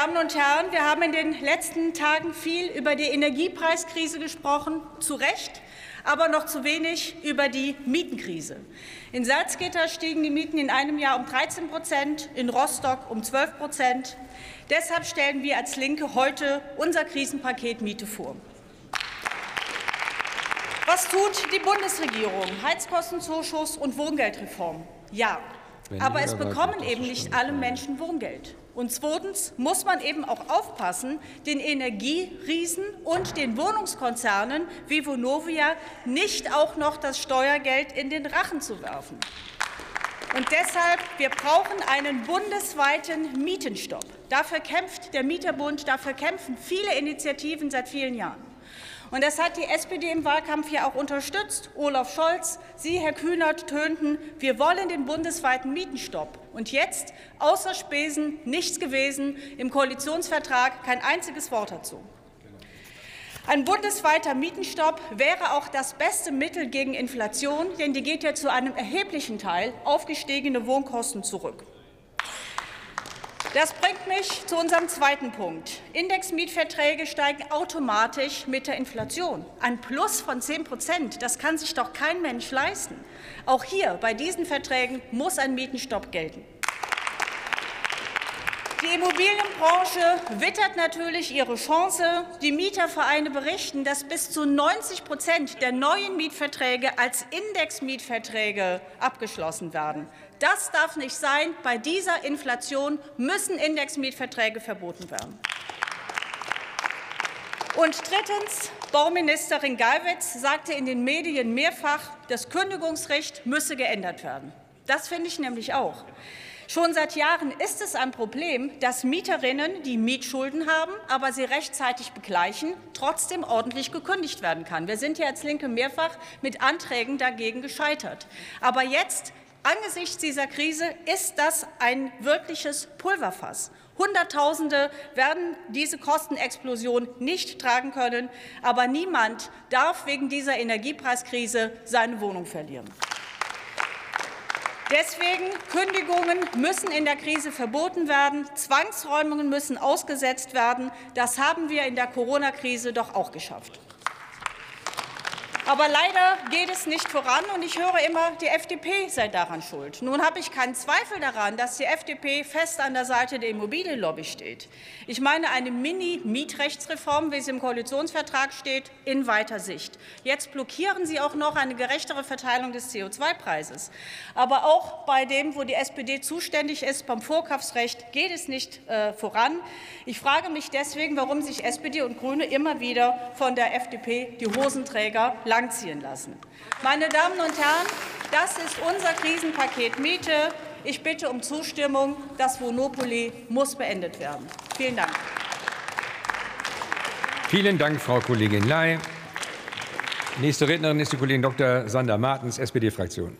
Damen und Herren, wir haben in den letzten Tagen viel über die Energiepreiskrise gesprochen, zu Recht, aber noch zu wenig über die Mietenkrise. In Salzgitter stiegen die Mieten in einem Jahr um 13 Prozent, in Rostock um 12 Prozent. Deshalb stellen wir als Linke heute unser Krisenpaket Miete vor. Was tut die Bundesregierung? Heizkostenzuschuss und Wohngeldreform. Ja, aber es bekommen eben nicht alle Menschen Wohngeld. Und zweitens muss man eben auch aufpassen, den Energieriesen und den Wohnungskonzernen wie Vonovia nicht auch noch das Steuergeld in den Rachen zu werfen. Und deshalb, wir brauchen einen bundesweiten Mietenstopp. Dafür kämpft der Mieterbund, dafür kämpfen viele Initiativen seit vielen Jahren. Und das hat die SPD im Wahlkampf ja auch unterstützt. Olaf Scholz, Sie, Herr Kühnert, tönten, wir wollen den bundesweiten Mietenstopp. Und jetzt, außer Spesen, nichts gewesen, im Koalitionsvertrag kein einziges Wort dazu. Ein bundesweiter Mietenstopp wäre auch das beste Mittel gegen Inflation, denn die geht ja zu einem erheblichen Teil auf gestiegene Wohnkosten zurück. Das bringt mich zu unserem zweiten Punkt. Indexmietverträge steigen automatisch mit der Inflation. Ein Plus von 10 Prozent, das kann sich doch kein Mensch leisten. Auch hier bei diesen Verträgen muss ein Mietenstopp gelten. Die Immobilienbranche wittert natürlich ihre Chance. Die Mietervereine berichten, dass bis zu 90 Prozent der neuen Mietverträge als Indexmietverträge abgeschlossen werden. Das darf nicht sein. Bei dieser Inflation müssen Indexmietverträge verboten werden. Und drittens, Bauministerin Geiwitz sagte in den Medien mehrfach, das Kündigungsrecht müsse geändert werden. Das finde ich nämlich auch. Schon seit Jahren ist es ein Problem, dass Mieterinnen, die Mietschulden haben, aber sie rechtzeitig begleichen, trotzdem ordentlich gekündigt werden kann. Wir sind ja als Linke mehrfach mit Anträgen dagegen gescheitert. Aber jetzt Angesichts dieser Krise ist das ein wirkliches Pulverfass. Hunderttausende werden diese Kostenexplosion nicht tragen können, aber niemand darf wegen dieser Energiepreiskrise seine Wohnung verlieren. Deswegen Kündigungen müssen in der Krise verboten werden, Zwangsräumungen müssen ausgesetzt werden. Das haben wir in der Corona-Krise doch auch geschafft. Aber leider geht es nicht voran, und ich höre immer, die FDP sei daran schuld. Nun habe ich keinen Zweifel daran, dass die FDP fest an der Seite der Immobilienlobby steht. Ich meine eine Mini-Mietrechtsreform, wie sie im Koalitionsvertrag steht, in weiter Sicht. Jetzt blockieren Sie auch noch eine gerechtere Verteilung des CO2-Preises. Aber auch bei dem, wo die SPD zuständig ist, beim Vorkaufsrecht, geht es nicht äh, voran. Ich frage mich deswegen, warum sich SPD und Grüne immer wieder von der FDP die Hosenträger langziehen lassen. Meine Damen und Herren, das ist unser Krisenpaket Miete. Ich bitte um Zustimmung. Das Monopoly muss beendet werden. Vielen Dank. Vielen Dank, Frau Kollegin Ley. Nächste Rednerin ist die Kollegin Dr. Sander Martens, SPD-Fraktion.